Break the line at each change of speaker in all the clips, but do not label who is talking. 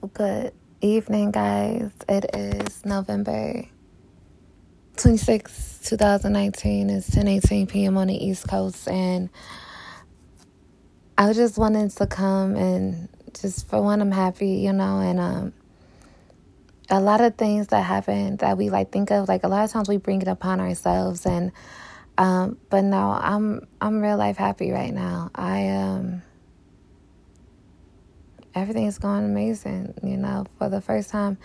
Good evening, guys. It is November 26, 2019. It's 10 p.m. on the East Coast, and I just wanted to come and just for one, I'm happy, you know, and um, a lot of things that happen that we like think of, like a lot of times we bring it upon ourselves, and um, but no, I'm I'm real life happy right now. I um everything's going amazing, you know, for the first time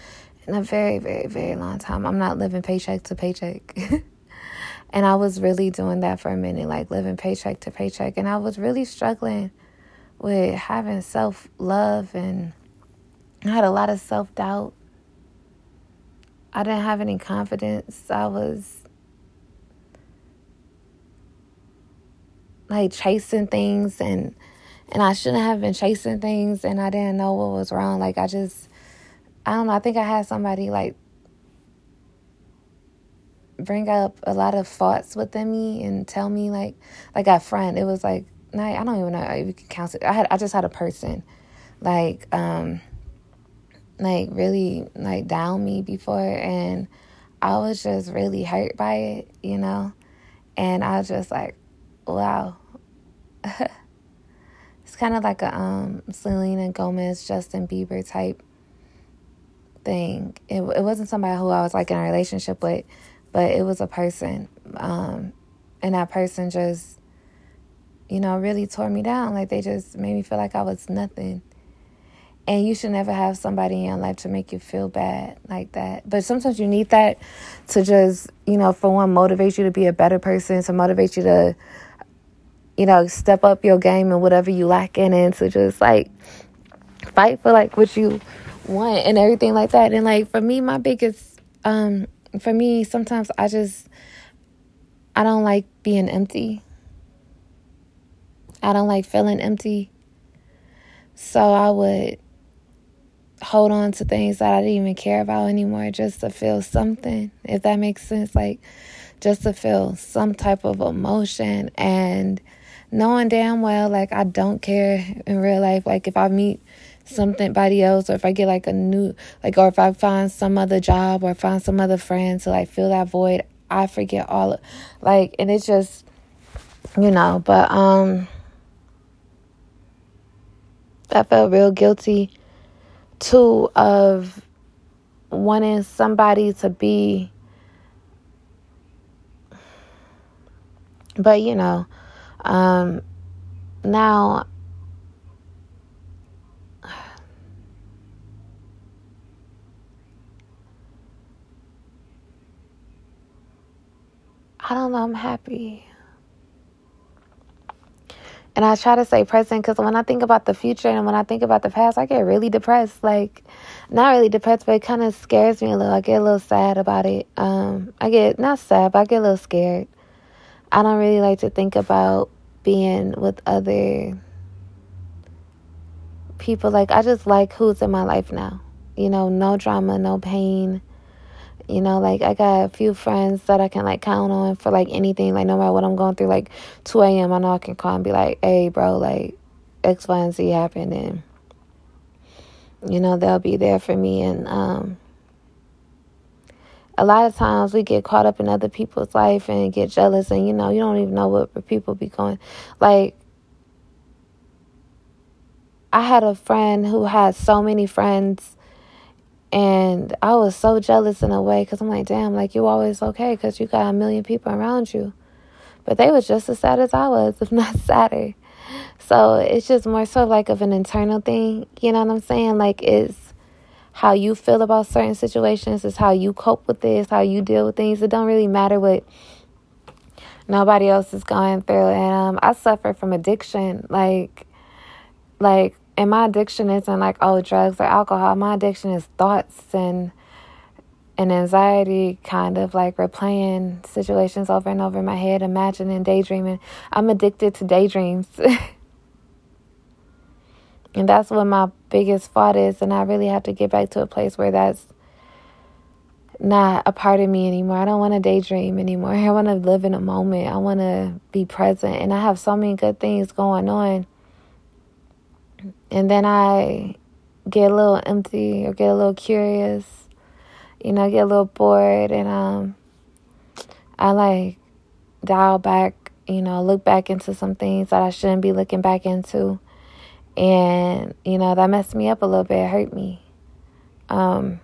in a very, very, very long time. I'm not living paycheck to paycheck. and I was really doing that for a minute, like living paycheck to paycheck. And I was really struggling with having self love and I had a lot of self doubt. I didn't have any confidence. I was like chasing things and and I shouldn't have been chasing things and I didn't know what was wrong. Like I just I don't know, I think I had somebody like bring up a lot of thoughts within me and tell me like like a friend. It was like I don't even know if you can count it. I had I just had a person like um like really like down me before and I was just really hurt by it, you know? And I was just like, wow. Kind of like a um, Selena Gomez, Justin Bieber type thing. It it wasn't somebody who I was like in a relationship with, but it was a person, um, and that person just, you know, really tore me down. Like they just made me feel like I was nothing. And you should never have somebody in your life to make you feel bad like that. But sometimes you need that to just, you know, for one, motivate you to be a better person, to motivate you to you know, step up your game and whatever you lack in and to just like fight for like what you want and everything like that. And like for me, my biggest um for me sometimes I just I don't like being empty. I don't like feeling empty. So I would hold on to things that I didn't even care about anymore just to feel something, if that makes sense. Like just to feel some type of emotion and knowing damn well like I don't care in real life. Like if I meet somebody else or if I get like a new like or if I find some other job or find some other friend to like fill that void, I forget all of like and it's just you know, but um I felt real guilty too of wanting somebody to be but you know um, now, I don't know, I'm happy. And I try to stay present because when I think about the future and when I think about the past, I get really depressed. Like, not really depressed, but it kind of scares me a little. I get a little sad about it. Um, I get not sad, but I get a little scared. I don't really like to think about being with other people. Like, I just like who's in my life now. You know, no drama, no pain. You know, like I got a few friends that I can like count on for like anything. Like no matter what I'm going through, like 2 a.m. I know I can call and be like, "Hey, bro, like X, Y, and Z happened," and you know they'll be there for me. And um, a lot of times we get caught up in other people's life and get jealous and you know you don't even know what people be going like i had a friend who had so many friends and i was so jealous in a way because i'm like damn like you always okay because you got a million people around you. But they was just as sad as i was if not sadder. So it's just more so like of an internal thing you know what i'm saying? Like it's how you feel about certain situations is how you cope with this, how you deal with things. It don't really matter what nobody else is going through. And um, I suffer from addiction, like, like, and my addiction isn't like oh drugs or alcohol. My addiction is thoughts and and anxiety, kind of like replaying situations over and over in my head, imagining, daydreaming. I'm addicted to daydreams. And that's what my biggest fault is. And I really have to get back to a place where that's not a part of me anymore. I don't want to daydream anymore. I want to live in a moment. I want to be present. And I have so many good things going on. And then I get a little empty or get a little curious, you know, get a little bored and um I like dial back, you know, look back into some things that I shouldn't be looking back into. And, you know, that messed me up a little bit, hurt me. Um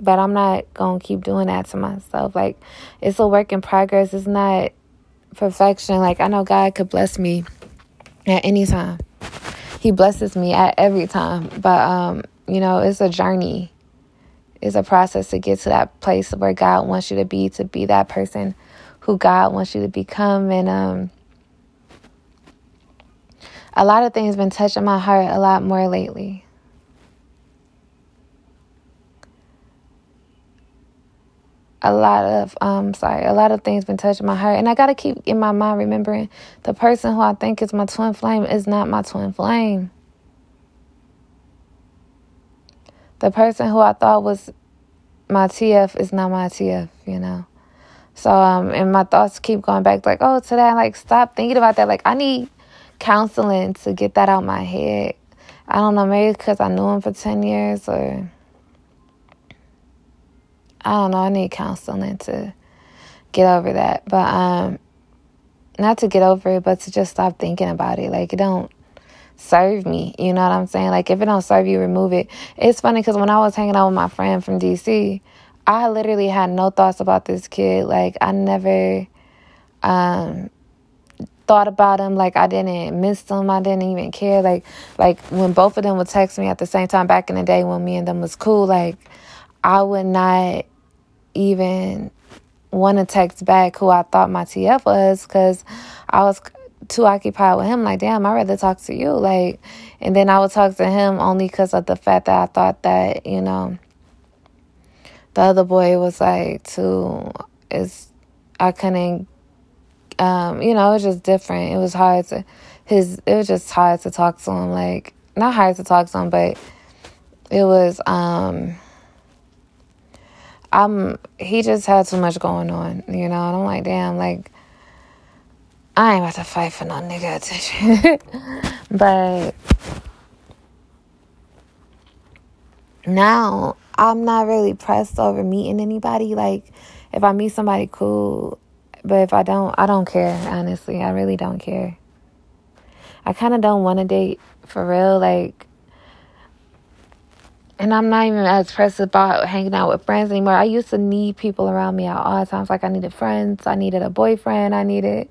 but I'm not going to keep doing that to myself. Like it's a work in progress. It's not perfection. Like I know God could bless me at any time. He blesses me at every time. But um, you know, it's a journey. It's a process to get to that place where God wants you to be, to be that person who God wants you to become. And um a lot of things been touching my heart a lot more lately. a lot of um sorry, a lot of things been touching my heart. And I gotta keep in my mind remembering the person who I think is my twin flame is not my twin flame. The person who I thought was my TF is not my TF, you know. So um and my thoughts keep going back like, oh today like stop thinking about that. Like I need counseling to get that out my head. I don't know, maybe because I knew him for ten years or I don't know, I need counseling to get over that. But um not to get over it, but to just stop thinking about it. Like it don't serve me. You know what I'm saying? Like if it don't serve you, remove it. It's funny because when I was hanging out with my friend from DC, I literally had no thoughts about this kid. Like I never um thought about him like I didn't miss them. I didn't even care. Like like when both of them would text me at the same time back in the day when me and them was cool, like I would not even want to text back who I thought my TF was because I was too occupied with him. Like, damn, I'd rather talk to you. Like, and then I would talk to him only because of the fact that I thought that, you know, the other boy was like too, is, I couldn't, um, you know, it was just different. It was hard to, his, it was just hard to talk to him. Like, not hard to talk to him, but it was, um, I'm he just had too much going on, you know, and I'm like, damn, like I ain't about to fight for no nigga attention. but now I'm not really pressed over meeting anybody. Like if I meet somebody cool, but if I don't, I don't care, honestly. I really don't care. I kind of don't want to date for real. Like and I'm not even as pressed about hanging out with friends anymore. I used to need people around me at all times. Like I needed friends, I needed a boyfriend, I needed,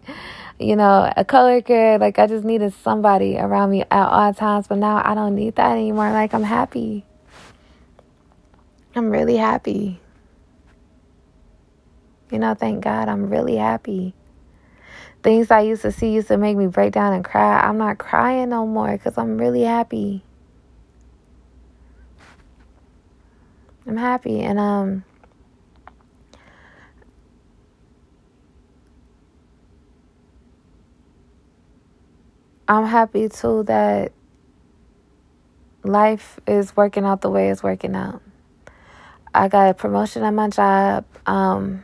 you know, a coworker. Like I just needed somebody around me at all times. But now I don't need that anymore. Like I'm happy. I'm really happy. You know, thank God I'm really happy. Things I used to see used to make me break down and cry. I'm not crying no more because I'm really happy. I'm happy and um I'm happy too that life is working out the way it's working out. I got a promotion at my job. Um,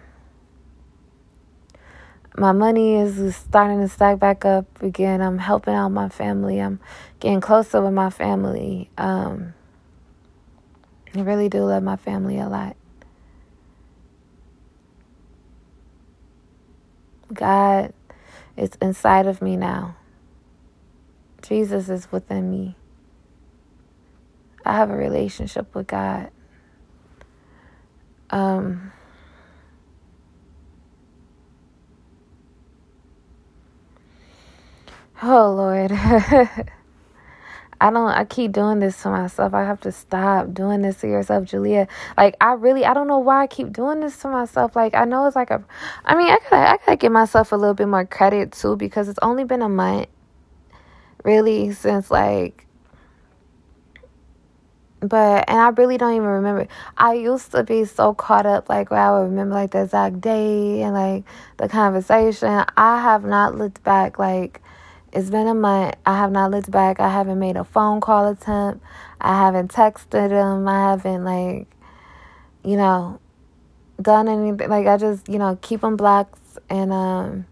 my money is starting to stack back up again. I'm helping out my family. I'm getting closer with my family. Um, I really do love my family a lot. God is inside of me now. Jesus is within me. I have a relationship with God. Um, oh, Lord. I don't I keep doing this to myself. I have to stop doing this to yourself, Julia. Like I really I don't know why I keep doing this to myself. Like I know it's like a I mean, I gotta I gotta give myself a little bit more credit too because it's only been a month really since like but and I really don't even remember. I used to be so caught up, like where I would remember like the exact day and like the conversation. I have not looked back like it's been a month. I have not looked back. I haven't made a phone call attempt. I haven't texted him. I haven't like, you know, done anything. Like I just, you know, keep him blocked and um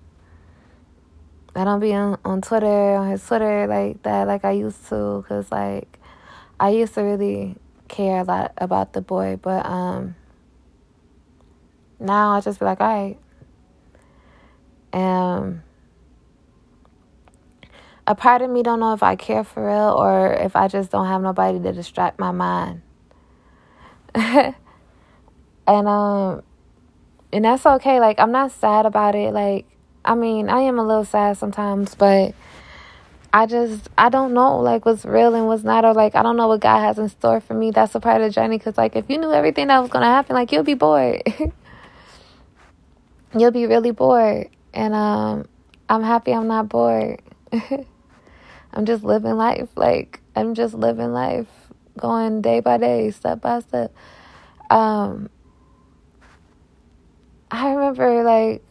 I don't be on, on Twitter, on his Twitter like that like I used to cuz like I used to really care a lot about the boy, but um now I just be like, all right. Um a part of me don't know if I care for real or if I just don't have nobody to distract my mind. and um and that's okay. Like I'm not sad about it. Like I mean, I am a little sad sometimes, but I just I don't know like what's real and what's not or like I don't know what God has in store for me. That's a part of the journey cuz like if you knew everything that was going to happen, like you'll be bored. you'll be really bored. And um I'm happy I'm not bored. I'm just living life. Like I'm just living life, going day by day, step by step. Um, I remember like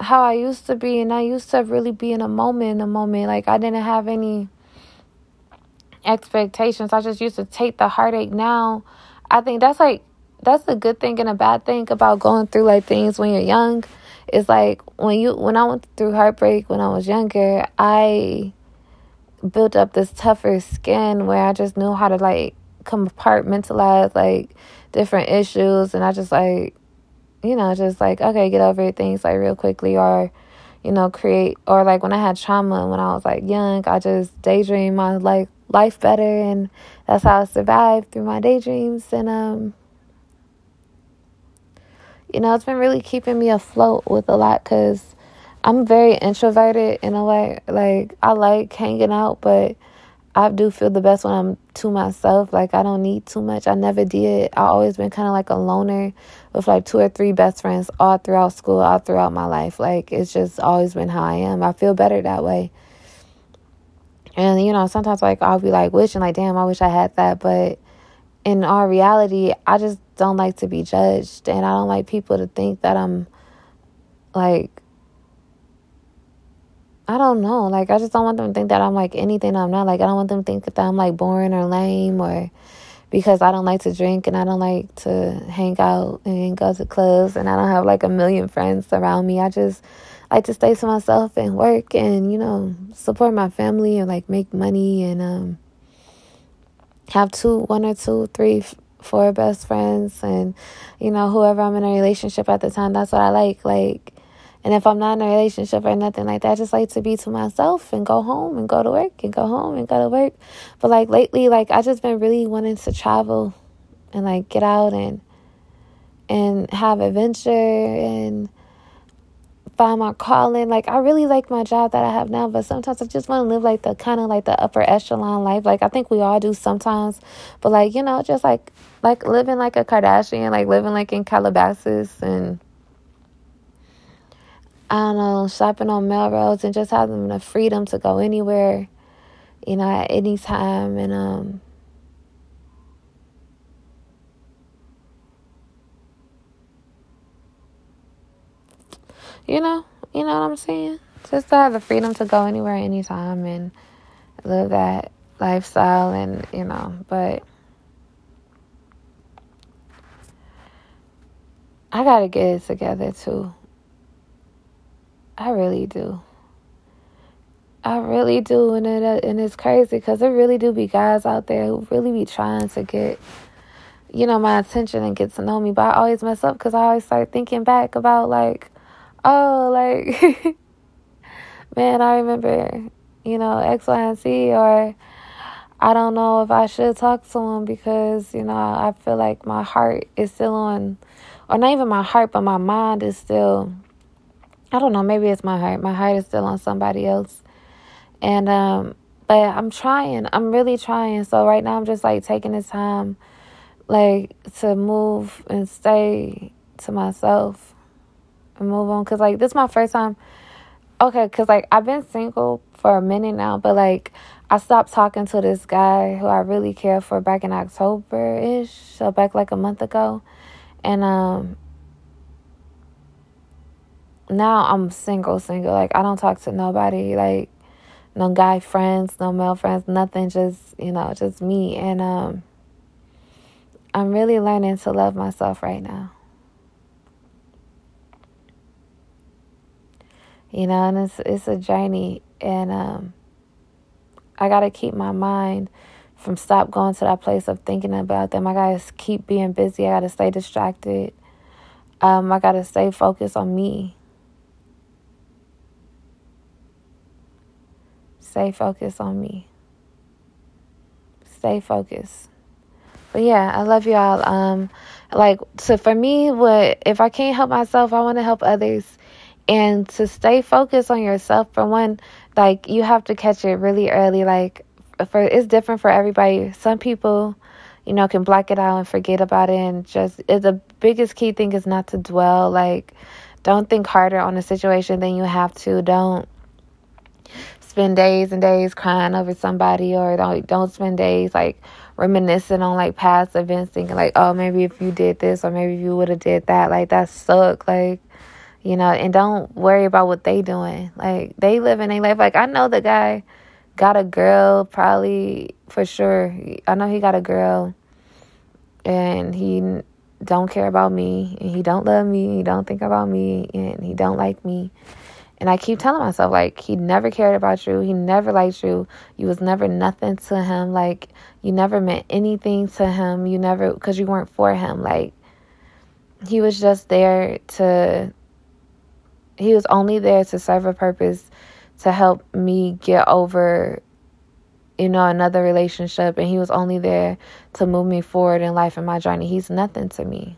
how I used to be, and I used to really be in a moment, in a moment. Like I didn't have any expectations. I just used to take the heartache. Now, I think that's like that's a good thing and a bad thing about going through like things when you're young. It's like when you when I went through heartbreak when I was younger, I built up this tougher skin where I just knew how to like compartmentalize like different issues. And I just like you know just like okay get over things like real quickly or you know create or like when I had trauma when I was like young I just daydream my like life better. And that's how I survived through my daydreams. And um you know it's been really keeping me afloat with a lot cuz I'm very introverted in a way. Like I like hanging out, but I do feel the best when I'm to myself. Like I don't need too much. I never did. I always been kind of like a loner with like two or three best friends all throughout school, all throughout my life. Like it's just always been how I am. I feel better that way. And you know, sometimes like I'll be like wishing like damn, I wish I had that, but in all reality, I just don't like to be judged and I don't like people to think that I'm like I don't know. Like, I just don't want them to think that I'm like anything I'm not. Like, I don't want them to think that I'm like boring or lame or because I don't like to drink and I don't like to hang out and go to clubs and I don't have like a million friends around me. I just like to stay to myself and work and, you know, support my family and like make money and um have two, one or two, three, four best friends and, you know, whoever I'm in a relationship at the time. That's what I like. Like, and if I'm not in a relationship or nothing like that, I just like to be to myself and go home and go to work and go home and go to work. But like lately, like I just been really wanting to travel and like get out and and have adventure and find my calling. Like I really like my job that I have now, but sometimes I just want to live like the kind of like the upper echelon life. Like I think we all do sometimes, but like you know, just like like living like a Kardashian, like living like in Calabasas and I don't know, shopping on Melrose and just having the freedom to go anywhere, you know, at any time and um you know, you know what I'm saying? Just to have the freedom to go anywhere anytime and live that lifestyle and you know, but I gotta get it together too. I really do. I really do, and it uh, and it's crazy because there really do be guys out there who really be trying to get, you know, my attention and get to know me. But I always mess up because I always start thinking back about like, oh, like, man, I remember, you know, X, Y, and Z, or I don't know if I should talk to him because you know I feel like my heart is still on, or not even my heart, but my mind is still I don't know, maybe it's my heart. My heart is still on somebody else. And um but I'm trying. I'm really trying. So right now I'm just like taking this time like to move and stay to myself and move on cuz like this is my first time okay cuz like I've been single for a minute now, but like I stopped talking to this guy who I really cared for back in October ish, so back like a month ago. And um now I'm single, single. Like I don't talk to nobody, like no guy friends, no male friends, nothing, just, you know, just me. And um I'm really learning to love myself right now. You know, and it's it's a journey and um I got to keep my mind from stop going to that place of thinking about them. I gotta keep being busy. I gotta stay distracted. Um, I gotta stay focused on me. Stay focused on me. Stay focused. But yeah, I love y'all. Um, like so for me, what if I can't help myself, I want to help others. And to stay focused on yourself, for one, like you have to catch it really early. Like for it's different for everybody. Some people, you know, can block it out and forget about it, and just the biggest key thing is not to dwell. Like, don't think harder on a situation than you have to. Don't spend days and days crying over somebody, or don't don't spend days like reminiscing on like past events, thinking like, oh, maybe if you did this, or maybe if you would have did that, like that sucked. Like you know, and don't worry about what they doing. Like they living their life. Like I know the guy got a girl, probably for sure. I know he got a girl, and he don't care about me, and he don't love me, he don't think about me, and he don't like me. And I keep telling myself, like, he never cared about you. He never liked you. You was never nothing to him. Like, you never meant anything to him. You never, because you weren't for him. Like, he was just there to he was only there to serve a purpose to help me get over you know another relationship and he was only there to move me forward in life and my journey he's nothing to me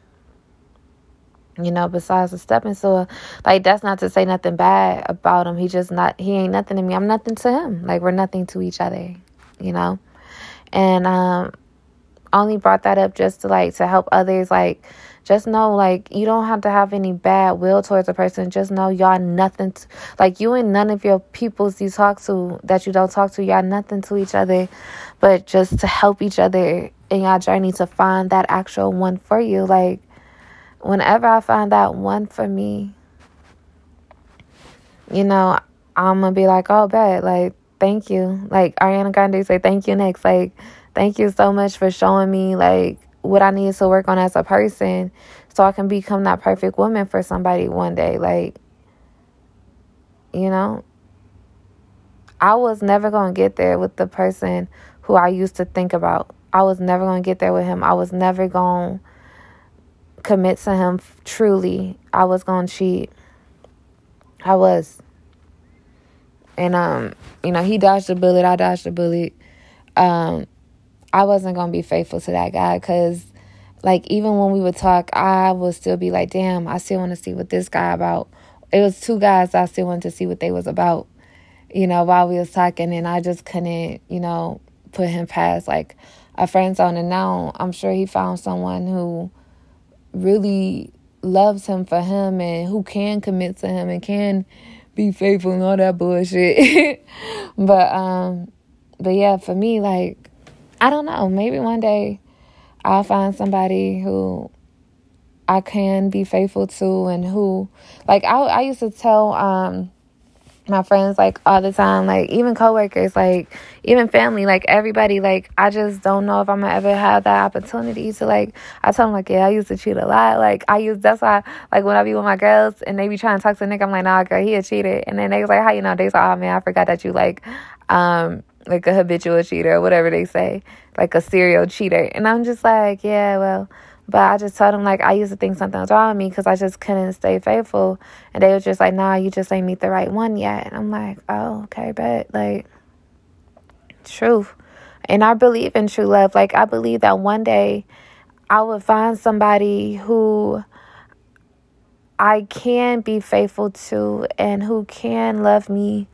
you know besides a stepping stone like that's not to say nothing bad about him. He just not he ain't nothing to me. I'm nothing to him. Like we're nothing to each other you know? And um only brought that up just to like to help others like just know like you don't have to have any bad will towards a person. Just know y'all nothing to, like you and none of your peoples you talk to that you don't talk to y'all nothing to each other. But just to help each other in your journey to find that actual one for you like whenever i find that one for me you know i'm gonna be like oh bad like thank you like ariana grande say thank you next like thank you so much for showing me like what I need to work on as a person so I can become that perfect woman for somebody one day. Like, you know, I was never to get there with the person who I used to think about. I was never to get there with him. I was never to commit to him truly. I was going to cheat. I was. And um, you know, he dodged a bullet, I dodged a bullet. Um, I wasn't going to be faithful to that guy because, like, even when we would talk, I would still be like, damn, I still want to see what this guy about. It was two guys I still wanted to see what they was about, you know, while we was talking. And I just couldn't, you know, put him past, like, a friend zone. And now I'm sure he found someone who really loves him for him and who can commit to him and can be faithful and all that bullshit. but, um, but yeah, for me, like, I don't know. Maybe one day I'll find somebody who I can be faithful to and who like I I used to tell um my friends like all the time like even coworkers like even family like everybody like I just don't know if I'm gonna ever have that opportunity to like I tell them like yeah I used to cheat a lot like I use that's why like when I be with my girls and they be trying to talk to nigga I'm like nah girl he a cheater and then they was like how you know they say oh man I forgot that you like um like a habitual cheater or whatever they say, like a serial cheater. And I'm just like, yeah, well, but I just told them like I used to think something was wrong with me because I just couldn't stay faithful, and they were just like, nah, you just ain't meet the right one yet. And I'm like, oh, okay, but like, truth, and I believe in true love. Like I believe that one day I would find somebody who. I can be faithful to and who can love me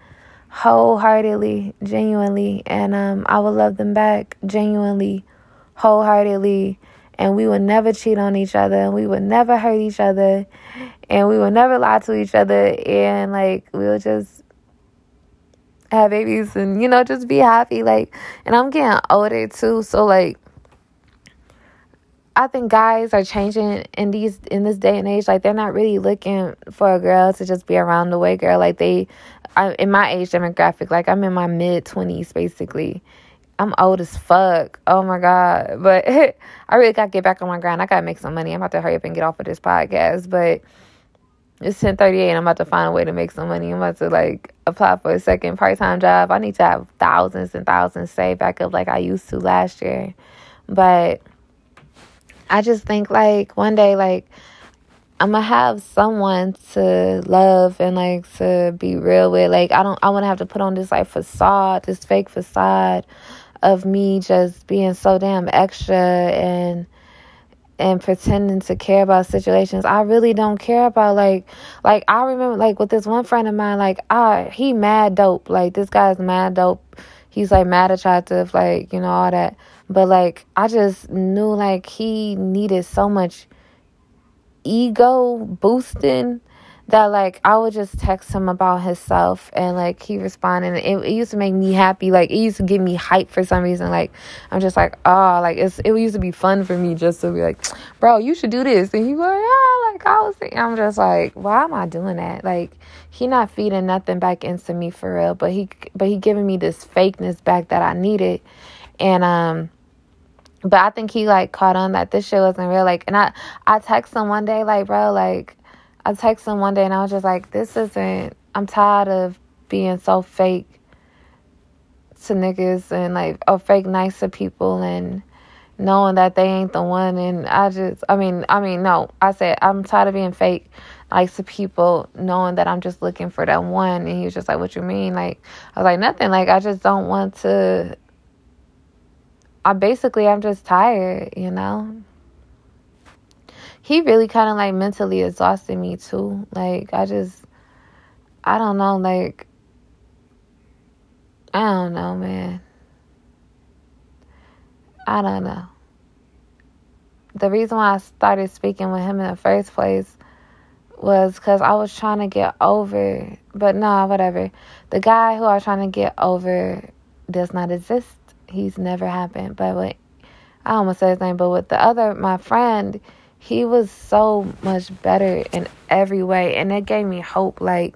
wholeheartedly, genuinely, and um, I would love them back genuinely, wholeheartedly, and we would never cheat on each other, and we would never hurt each other, and we would never lie to each other, and like we would just have babies and you know just be happy, like. And I'm getting older too, so like. I think guys are changing in these in this day and age. Like they're not really looking for a girl to just be around the way girl. Like they I in my age demographic, like I'm in my mid twenties basically. I'm old as fuck. Oh my god. But I really gotta get back on my grind. I gotta make some money. I'm about to hurry up and get off of this podcast. But it's 1038 and I'm about to find a way to make some money. I'm about to like apply for a second part-time job. I need to have thousands and thousands saved back up like I used to last year. But I just think like one day like I'm gonna have someone to love and like to be real with. Like I don't I wanna have to put on this like facade, this fake facade of me just being so damn extra and and pretending to care about situations. I really don't care about like like I remember like with this one friend of mine, like I he mad dope. Like this guy's mad dope. He's like mad attractive, like, you know, all that. But like I just knew like he needed so much ego boosting that like I would just text him about himself and like he responded it, it, used to make me happy. Like it used to give me hype for some reason. Like I'm just like oh like it's it used to be fun for me just to be like bro you should do this. And he was like oh like I was thinking, I'm just like why am I doing that? Like he not feeding nothing back into me for real but he but he giving me this fakeness back that I needed. And um but I think he like caught on that this shit wasn't real. Like and I I text him one day like bro like I texted him one day and I was just like, this isn't, I'm tired of being so fake to niggas and like, or fake nice to people and knowing that they ain't the one. And I just, I mean, I mean, no, I said, I'm tired of being fake nice to people knowing that I'm just looking for that one. And he was just like, what you mean? Like, I was like, nothing. Like, I just don't want to, I basically, I'm just tired, you know? He really kind of like mentally exhausted me too. Like I just, I don't know, like I don't know, man. I don't know. The reason why I started speaking with him in the first place was because I was trying to get over, but no, whatever. The guy who I was trying to get over does not exist. He's never happened. But with, I almost said his name, but with the other, my friend, he was so much better in every way and it gave me hope like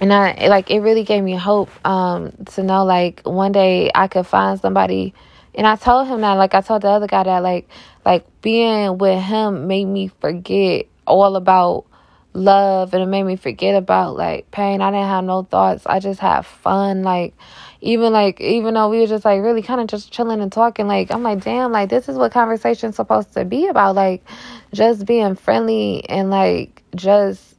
and I like it really gave me hope um to know like one day I could find somebody and I told him that like I told the other guy that like like being with him made me forget all about love and it made me forget about like pain. I didn't have no thoughts. I just had fun like even like even though we were just like really kind of just chilling and talking like i'm like damn like this is what conversation's supposed to be about like just being friendly and like just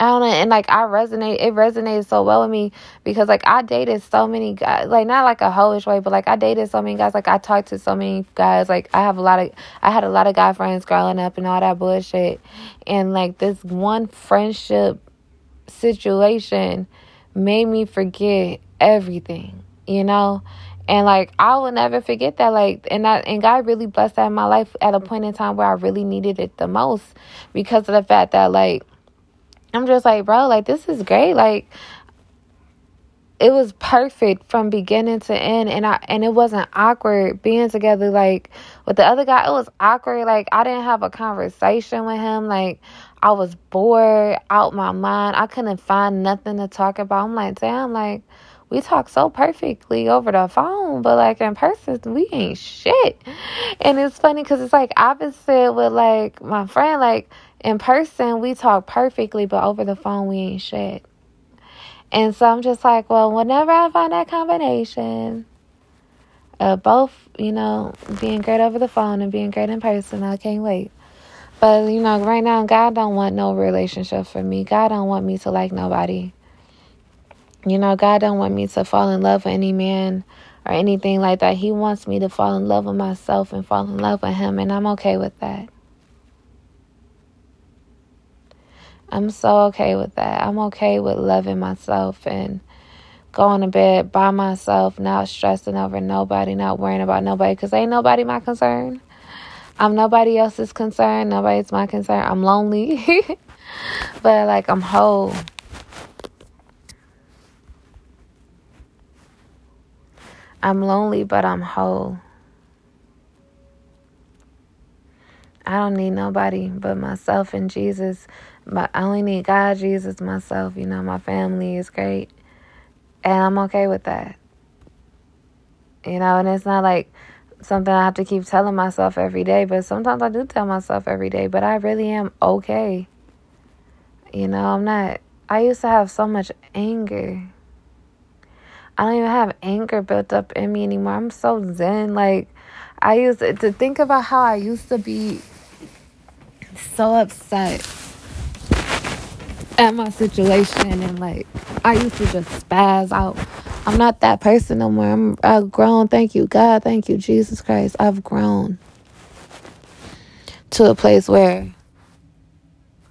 I don't know, and like I resonate, it resonated so well with me because like I dated so many guys, like not like a hoish way, but like I dated so many guys, like I talked to so many guys, like I have a lot of, I had a lot of guy friends growing up and all that bullshit, and like this one friendship situation made me forget everything, you know? And like I will never forget that. Like and that and God really blessed that in my life at a point in time where I really needed it the most because of the fact that like I'm just like, bro, like this is great. Like it was perfect from beginning to end and I and it wasn't awkward being together like with the other guy it was awkward like I didn't have a conversation with him like I was bored out my mind. I couldn't find nothing to talk about. I'm like damn like we talk so perfectly over the phone but like in person we ain't shit. And it's funny because it's like opposite with like my friend like in person we talk perfectly but over the phone we ain't shit. And so I'm just like, well, whenever I find that combination of both, you know, being great over the phone and being great in person, I can't wait. But you know, right now, God don't want no relationship for me. God don't want me to like nobody. You know, God don't want me to fall in love with any man or anything like that. He wants me to fall in love with myself and fall in love with Him, and I'm okay with that. I'm so okay with that. I'm okay with loving myself and going to bed by myself, not stressing over nobody, not worrying about nobody, because ain't nobody my concern. I'm nobody else's concern. Nobody's my concern. I'm lonely, but like I'm whole. I'm lonely, but I'm whole. I don't need nobody but myself and Jesus but I only need God, Jesus, myself. You know, my family is great. And I'm okay with that. You know, and it's not like something I have to keep telling myself every day, but sometimes I do tell myself every day, but I really am okay. You know, I'm not, I used to have so much anger. I don't even have anger built up in me anymore. I'm so zen. Like, I used to, to think about how I used to be so upset at my situation and like I used to just spaz out. I'm not that person no more. I'm I've grown. Thank you, God. Thank you, Jesus Christ. I've grown to a place where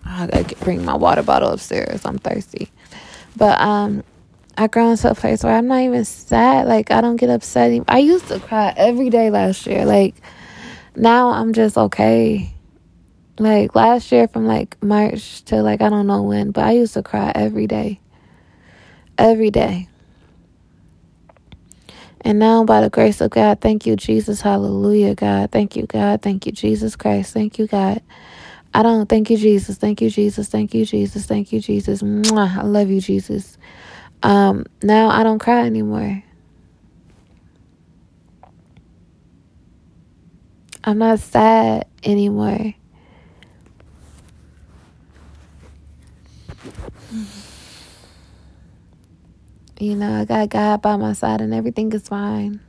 I gotta bring my water bottle upstairs. I'm thirsty. But um I've grown to a place where I'm not even sad. Like I don't get upset. Anymore. I used to cry every day last year. Like now I'm just okay. Like last year from like March to like I don't know when, but I used to cry every day. Every day. And now, by the grace of God, thank you, Jesus. Hallelujah, God. Thank you, God. Thank you, Jesus Christ. Thank you, God. I don't thank you, Jesus. Thank you, Jesus. Thank you, Jesus. Thank you, Jesus. Mwah. I love you, Jesus. Um, now I don't cry anymore. I'm not sad anymore. You know, I got God by my side and everything is fine.